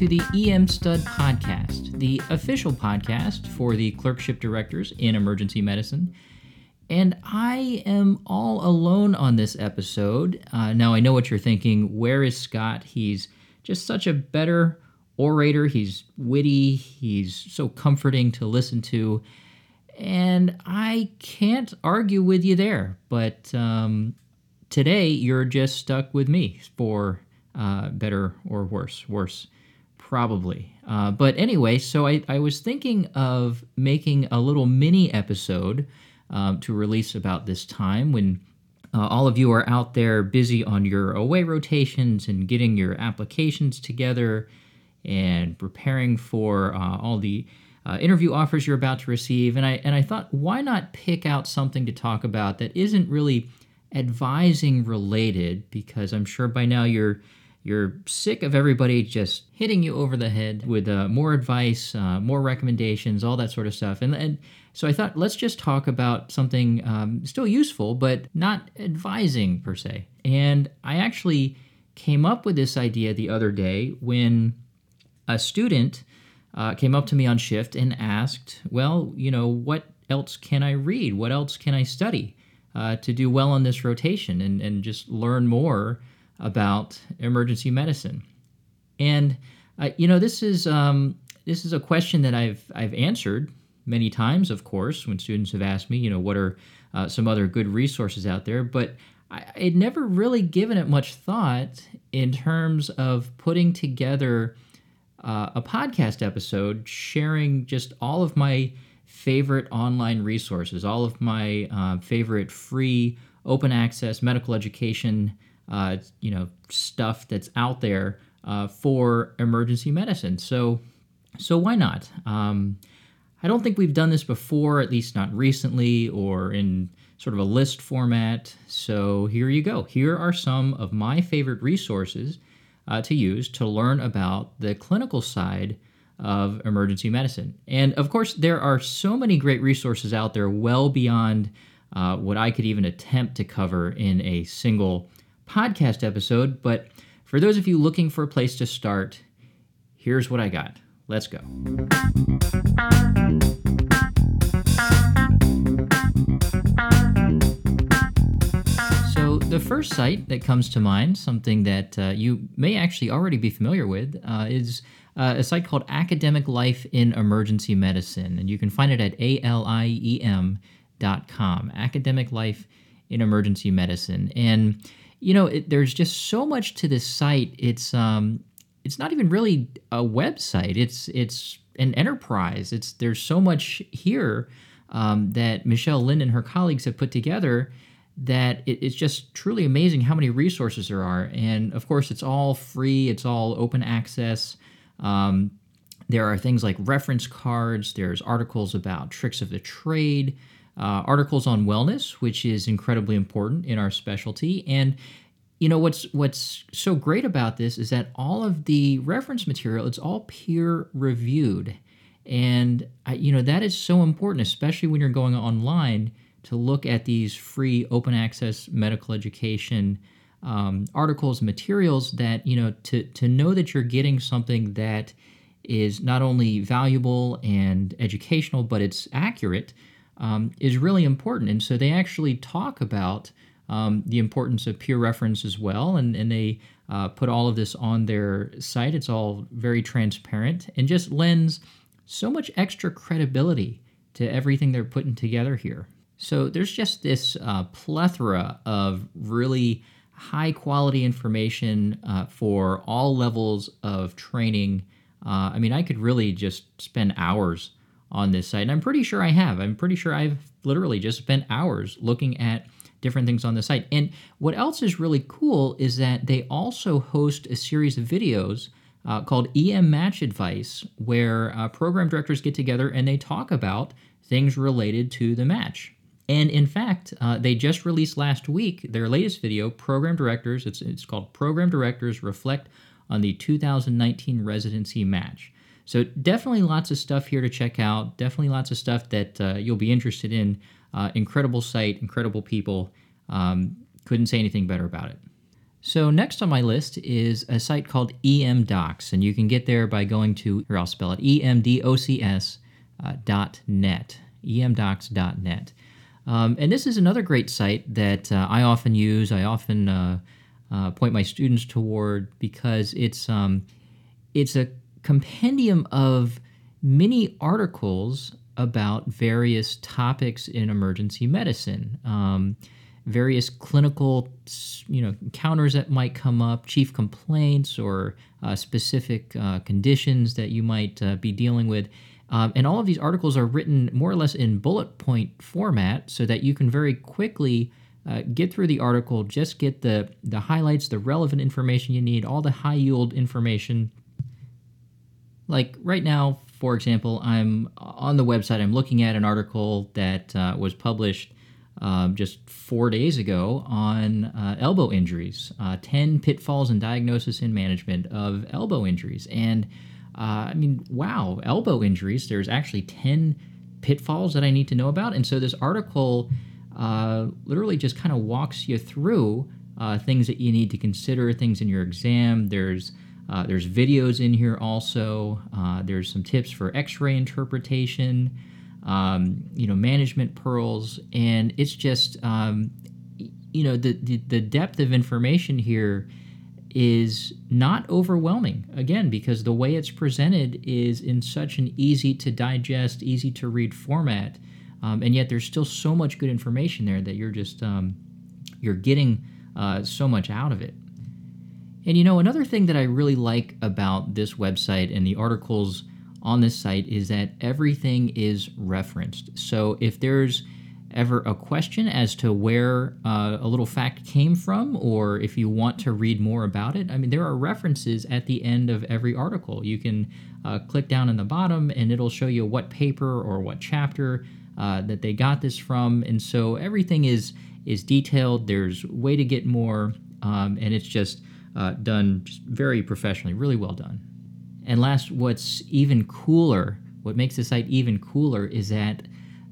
into the EM Stud Podcast, the official podcast for the clerkship directors in emergency medicine. And I am all alone on this episode. Uh, now, I know what you're thinking. Where is Scott? He's just such a better orator. He's witty, he's so comforting to listen to. And I can't argue with you there. But um, today, you're just stuck with me for uh, better or worse. Worse, probably. Uh, but anyway, so I, I was thinking of making a little mini episode um, to release about this time when uh, all of you are out there busy on your away rotations and getting your applications together and preparing for uh, all the uh, interview offers you're about to receive. And I and I thought, why not pick out something to talk about that isn't really advising related? Because I'm sure by now you're you're sick of everybody just hitting you over the head with uh, more advice, uh, more recommendations, all that sort of stuff. And, and so I thought, let's just talk about something um, still useful, but not advising per se. And I actually came up with this idea the other day when a student uh, came up to me on shift and asked, Well, you know, what else can I read? What else can I study uh, to do well on this rotation and, and just learn more about emergency medicine? And uh, you know, this is um, this is a question that I've I've answered many times, of course, when students have asked me, you know, what are uh, some other good resources out there, but I had never really given it much thought in terms of putting together uh, a podcast episode sharing just all of my favorite online resources, all of my uh, favorite free open access medical education, uh, you know, stuff that's out there uh, for emergency medicine. So, so why not? Um, I don't think we've done this before, at least not recently or in sort of a list format. So here you go. Here are some of my favorite resources uh, to use to learn about the clinical side of emergency medicine. And of course, there are so many great resources out there, well beyond uh, what I could even attempt to cover in a single podcast episode. But for those of you looking for a place to start, here's what I got. Let's go. So, the first site that comes to mind, something that uh, you may actually already be familiar with, uh, is uh, a site called Academic Life in Emergency Medicine. And you can find it at aliem.com, Academic Life in Emergency Medicine. And, you know, it, there's just so much to this site. It's, um, it's not even really a website. It's, it's an enterprise. It's, there's so much here um, that Michelle Lin and her colleagues have put together that it, it's just truly amazing how many resources there are. And of course, it's all free, it's all open access. Um, there are things like reference cards, there's articles about tricks of the trade, uh, articles on wellness, which is incredibly important in our specialty. And you know what's what's so great about this is that all of the reference material it's all peer reviewed and I, you know that is so important especially when you're going online to look at these free open access medical education um, articles materials that you know to to know that you're getting something that is not only valuable and educational but it's accurate um, is really important. And so they actually talk about um, the importance of peer reference as well. And, and they uh, put all of this on their site. It's all very transparent and just lends so much extra credibility to everything they're putting together here. So there's just this uh, plethora of really high quality information uh, for all levels of training. Uh, I mean, I could really just spend hours on this site, and I'm pretty sure I have. I'm pretty sure I've literally just spent hours looking at different things on the site. And what else is really cool is that they also host a series of videos uh, called EM Match Advice, where uh, program directors get together and they talk about things related to the match. And in fact, uh, they just released last week their latest video, Program Directors. It's, it's called Program Directors Reflect on the 2019 Residency Match. So, definitely lots of stuff here to check out. Definitely lots of stuff that uh, you'll be interested in. Uh, incredible site, incredible people. Um, couldn't say anything better about it. So, next on my list is a site called EM Docs, and you can get there by going to, here I'll spell it, emdocs uh, dot net, emdocs.net. Um, and this is another great site that uh, I often use, I often uh, uh, point my students toward because it's, um, it's a compendium of many articles about various topics in emergency medicine. Um, various clinical you know encounters that might come up chief complaints or uh, specific uh, conditions that you might uh, be dealing with um, and all of these articles are written more or less in bullet point format so that you can very quickly uh, get through the article just get the the highlights the relevant information you need all the high yield information like right now for example i'm on the website i'm looking at an article that uh, was published um, just four days ago on uh, elbow injuries, uh, 10 pitfalls in diagnosis and management of elbow injuries. And uh, I mean, wow, elbow injuries, there's actually 10 pitfalls that I need to know about. And so this article uh, literally just kind of walks you through things that you need to consider, things in your exam. There's uh, there's videos in here also. there's some tips for X-ray interpretation um, you know, management pearls, and it's just, um, you know, the, the, the depth of information here is not overwhelming. Again, because the way it's presented is in such an easy to digest, easy to read format, um, and yet there's still so much good information there that you're just um, you're getting uh, so much out of it. And you know, another thing that I really like about this website and the articles on this site is that everything is referenced. So if there's ever a question as to where uh, a little fact came from, or if you want to read more about it, I mean, there are references at the end of every article. You can uh, click down in the bottom and it'll show you what paper or what chapter uh, that they got this from. And so everything is is detailed. There's way to get more, um, and it's just uh, done just very professionally, really well done. And last, what's even cooler, what makes the site even cooler is that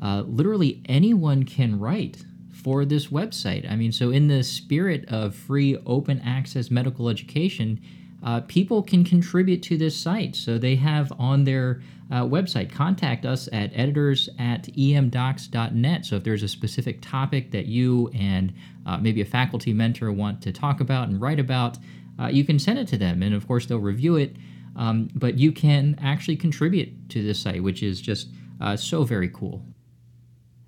uh, literally anyone can write for this website. I mean, so in the spirit of free open access medical education, uh, people can contribute to this site. So they have on their uh, website, contact us at editors at emdocs.net. So if there's a specific topic that you and uh, maybe a faculty mentor want to talk about and write about, uh, you can send it to them. And of course, they'll review it um, but you can actually contribute to this site, which is just uh, so very cool.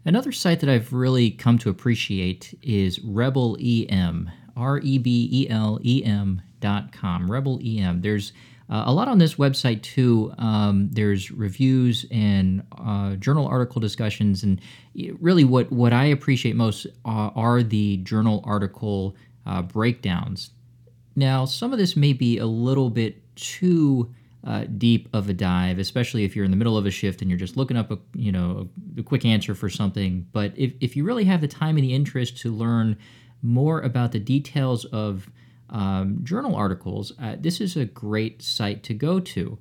Another site that I've really come to appreciate is Rebel EM, R E B E L E M dot com. Rebel EM. There's uh, a lot on this website too. Um, there's reviews and uh, journal article discussions, and really, what what I appreciate most uh, are the journal article uh, breakdowns. Now, some of this may be a little bit too uh, deep of a dive, especially if you're in the middle of a shift and you're just looking up a you know a quick answer for something. But if, if you really have the time and the interest to learn more about the details of um, journal articles, uh, this is a great site to go to.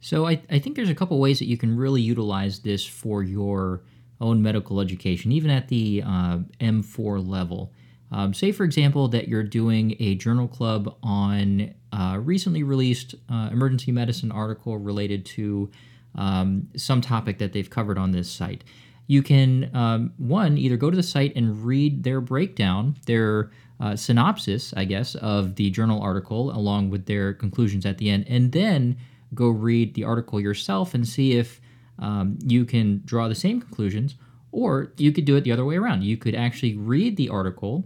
So I, I think there's a couple ways that you can really utilize this for your own medical education, even at the uh, M4 level. Um, say, for example, that you're doing a journal club on a recently released uh, emergency medicine article related to um, some topic that they've covered on this site. You can, um, one, either go to the site and read their breakdown, their uh, synopsis, I guess, of the journal article, along with their conclusions at the end, and then go read the article yourself and see if um, you can draw the same conclusions, or you could do it the other way around. You could actually read the article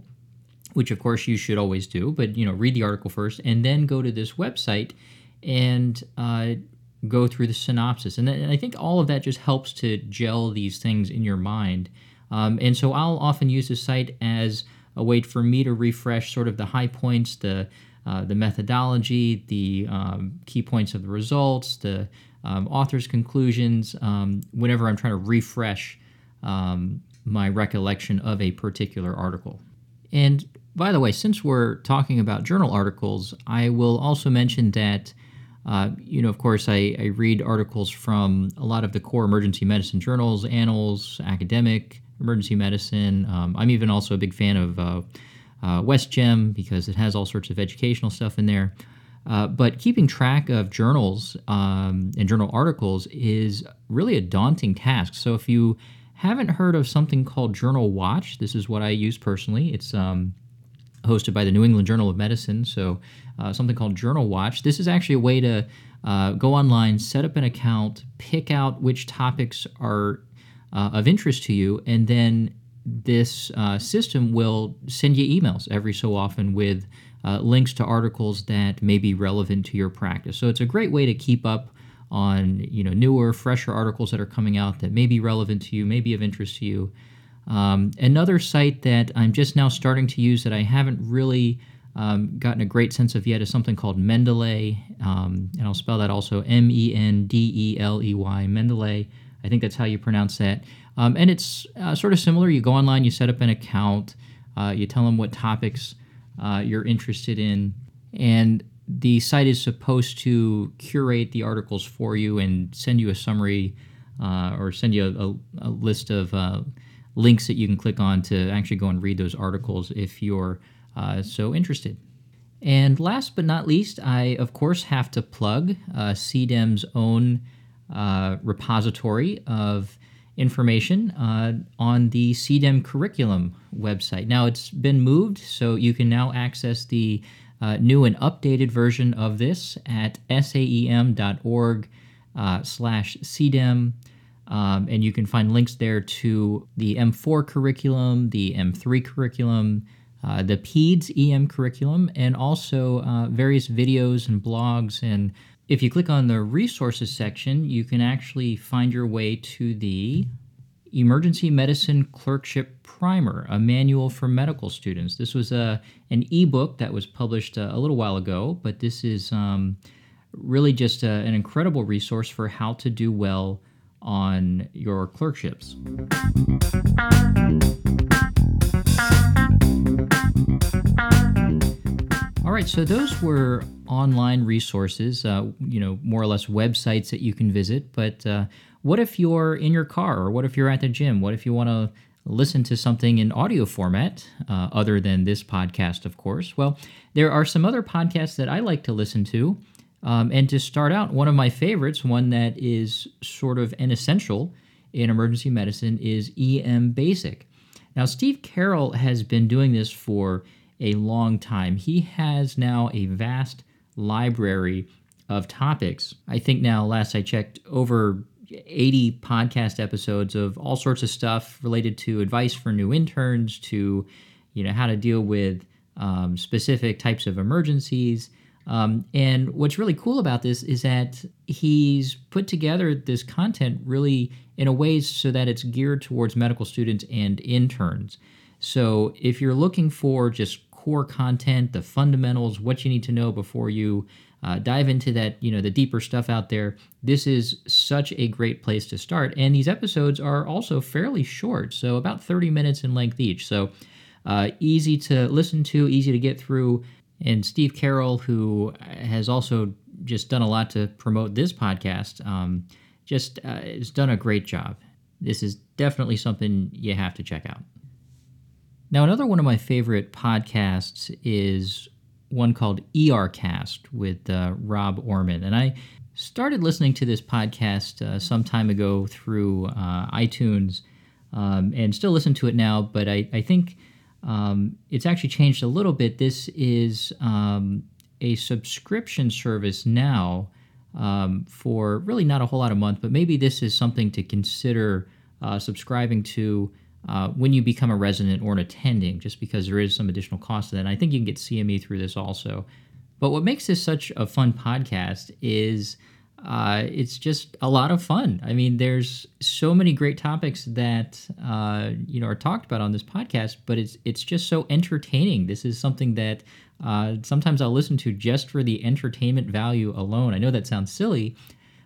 which of course you should always do, but you know, read the article first and then go to this website and uh, go through the synopsis. And, and, I think all of that just helps to gel these things in your mind. Um, and so I'll often use the site as a way for me to refresh sort of the high points, the uh, the methodology, the um, key points of the results, the um, author's conclusions, um, whenever I'm trying to refresh um, my recollection of a particular article. And by the way, since we're talking about journal articles, I will also mention that, uh, you know, of course, I, I, read articles from a lot of the core emergency medicine journals, Annals, Academic, Emergency Medicine. Um, I'm even also a big fan of uh, uh, because it has all sorts of educational stuff in there. Uh, but keeping track of journals um, and journal articles is really a daunting task. So if you haven't heard of something called Journal Watch, this is what I use personally. It's um, hosted by the New England Journal of Medicine. So uh, something called Journal Watch. This is actually a way to uh, go online, set up an account, pick out which topics are uh, of interest to you, and then this uh, system will send you emails every so often with uh, links to articles that may be relevant to your practice. So it's a great way to keep up on you know newer, fresher articles that are coming out that may be relevant to you, may be of interest to you. Um, another site that I'm just now starting to use that I haven't really um, gotten a great sense of yet is something called Mendeley, um, and I'll spell that also M E N D E L E Y, Mendeley. I think that's how you pronounce that. Um, and it's uh, sort of similar. You go online, you set up an account, uh, you tell them what topics uh, you're interested in, and the site is supposed to curate the articles for you and send you a summary uh, or send you a, a, a list of uh, links that you can click on to actually go and read those articles if you're uh, so interested. And last but not least, I of course have to plug CDEM's own repository of information uh, on the CDEM curriculum website. Now it's been moved, so you can now access the uh, new and updated version of this at saem.org uh, slash CDEM. Um, and you can find links there to the M4 curriculum, the M3 curriculum, uh, the PEDS EM curriculum, and also uh, various videos and blogs and if you click on the resources section, you can actually find your way to the Emergency Medicine Clerkship Primer, a manual for medical students. This was a, an ebook that was published a, a little while ago, but this is um, really just a, an incredible resource for how to do well on your clerkships. All right, so those were online resources, uh, you know, more or less websites that you can visit. But uh, what if you're in your car, or what if you're at the gym? What if you want to listen to something in audio format, uh, other than this podcast, of course? Well, there are some other podcasts that I like to listen to. Um, and to start out, one of my favorites, one that is sort of an essential in emergency medicine, is EM Basic. Now, Steve Carroll has been doing this for a long time. He has now a vast library of topics. I think now, last I checked, over 80 podcast episodes of all sorts of stuff related to advice for new interns, to you know how to deal with um, specific types of emergencies. Um, and what's really cool about this is that he's put together this content really in a way so that it's geared towards medical students and interns. So if you're looking for just core content, the fundamentals, what you need to know before you uh, dive into that, you know, the deeper stuff out there. This is such a great place to start. And these episodes are also fairly short, so about 30 minutes in length each. So uh, easy to listen to, easy to get through. And Steve Carroll, who has also just done a lot to promote this podcast, um, just uh, has done a great job. This is definitely something you have to check out. Now, another one of my favorite podcasts is one called ERcast with uh, Rob Orman. And I started listening to this podcast uh, some time ago through uh, iTunes um, and still listen to it now, but I, I think um, it's actually changed a little bit. This is um, a subscription service now um, for really not a whole lot a month, but maybe this is something to consider uh, subscribing to uh, when you become a resident or an attending, just because there is some additional cost to that. And I think you can get CME through this also. But what makes this such a fun podcast is uh, it's just a lot of fun. I mean, there's so many great topics that uh, you know are talked about on this podcast, but it's it's just so entertaining. This is something that uh, sometimes I'll listen to just for the entertainment value alone. I know that sounds silly,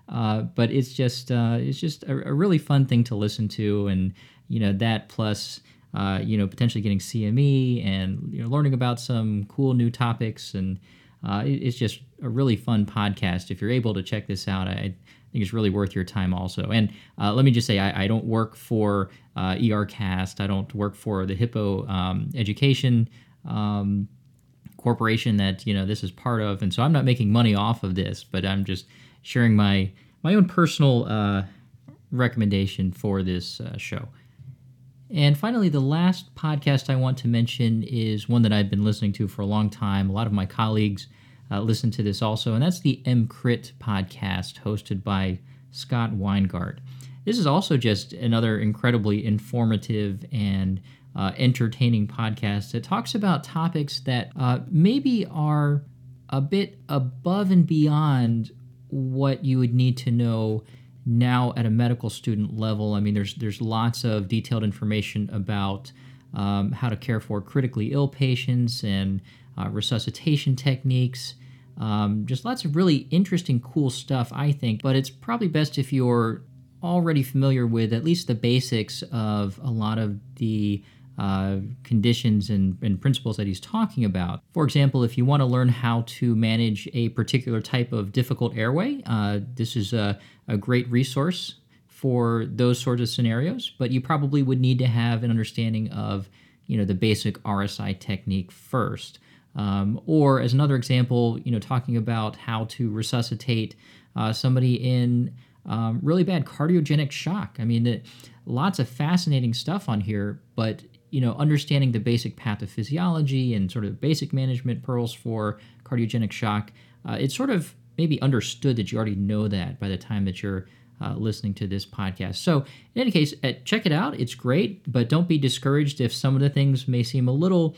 uh, but it's just uh, it's just a, a, really fun thing to listen to, and you know that plus uh, you know potentially getting CME and you know learning about some cool new topics, and uh, it, it's just a really fun podcast. If you're able to check this out, I, think it's really worth your time also. And uh, let me just say, I, I don't work for ERCast. I don't work for the Hippo um, Education um, corporation that you know this is part of, and so I'm not making money off of this, but I'm just sharing my my own personal uh, recommendation for this uh, show. And finally, the last podcast I want to mention is one that I've been listening to for a long time. A lot of my colleagues uh, listen to this also, and that's the EMCrit podcast hosted by Scott Weingart. This is also just another incredibly informative and uh, entertaining podcast that talks about topics that uh, maybe are a bit above and beyond what you would need to know now at a medical student level. I mean, there's there's lots of detailed information about um, how to care for critically ill patients and uh, resuscitation techniques. Um, just lots of really interesting, cool stuff, I think. But it's probably best if you're already familiar with at least the basics of a lot of the uh, conditions and, and, principles that he's talking about. For example, if you want to learn how to manage a particular type of difficult airway, uh, this is a, a great resource for those sorts of scenarios, but you probably would need to have an understanding of you know the basic RSI technique first. Um, or as another example, you know, talking about how to resuscitate uh, somebody in um, really bad cardiogenic shock. I mean, lots of fascinating stuff on here, but you know, understanding the basic pathophysiology and sort of basic management pearls for cardiogenic shock, uh, it's sort of maybe understood that you already know that by the time that you're uh, listening to this podcast. So, in any case, uh, check it out. It's great, but don't be discouraged if some of the things may seem a little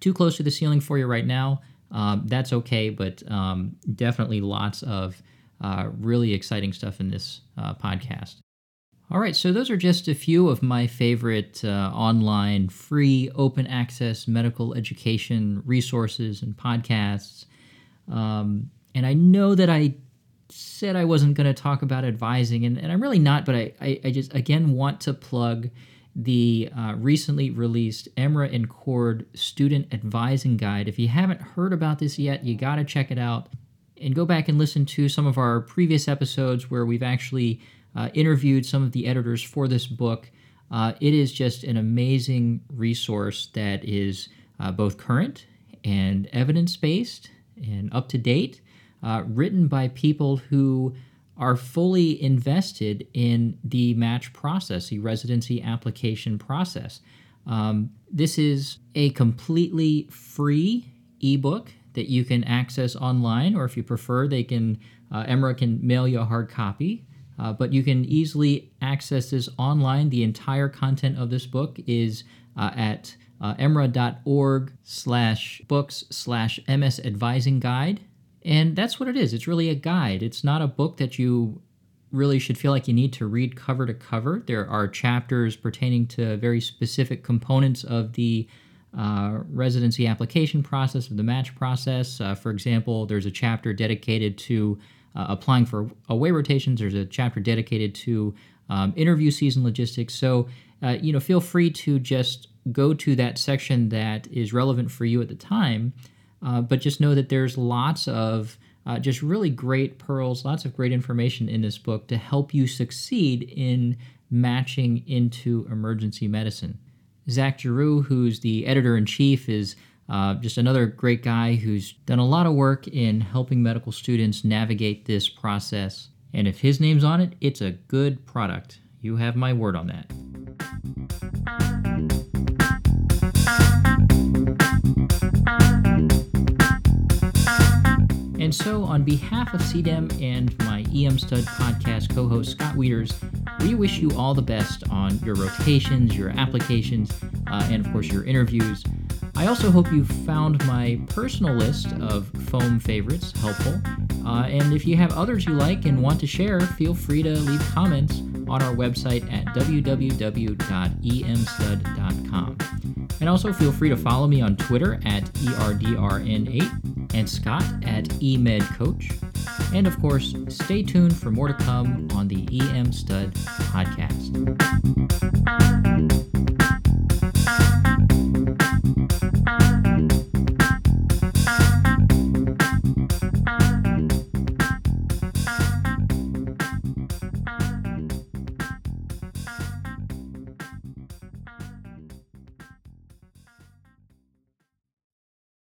too close to the ceiling for you right now. Um, that's okay, but um, definitely lots of uh, really exciting stuff in this uh, podcast. All right, so those are just a few of my favorite uh, online, free, open access medical education resources and podcasts. Um, and I know that I said I wasn't going to talk about advising, and, and I'm really not, but I, I, I just, again, want to plug the uh, recently released EMRA and Cord Student Advising Guide. If you haven't heard about this yet, you got to check it out and go back and listen to some of our previous episodes where we've actually uh, interviewed some of the editors for this book. Uh, it is just an amazing resource that is uh, both current and evidence based and up to date, uh, written by people who are fully invested in the match process, the residency application process. Um, this is a completely free ebook that you can access online, or if you prefer, they can uh, EMRA can mail you a hard copy. Uh, but you can easily access this online. The entire content of this book is uh, at uh, emra.org slash books slash ms advising guide. And that's what it is. It's really a guide. It's not a book that you really should feel like you need to read cover to cover. There are chapters pertaining to very specific components of the uh, residency application process, of the match process. Uh, for example, there's a chapter dedicated to uh, applying for away rotations. There's a chapter dedicated to um, interview season logistics. So, uh, you know, feel free to just go to that section that is relevant for you at the time. Uh, but just know that there's lots of uh, just really great pearls, lots of great information in this book to help you succeed in matching into emergency medicine. Zach Jarou, who's the editor in chief, is uh, just another great guy who's done a lot of work in helping medical students navigate this process. And if his name's on it, it's a good product. You have my word on that. And so, on behalf of CDEM and my EM Stud podcast co host Scott Wieters, we wish you all the best on your rotations, your applications, uh, and of course your interviews. I also hope you found my personal list of foam favorites helpful. Uh, and if you have others you like and want to share, feel free to leave comments on our website at www.emstud.com. And also feel free to follow me on Twitter at ERDRN8 and Scott at EMedCoach. And of course, stay tuned for more to come on the EM Stud podcast.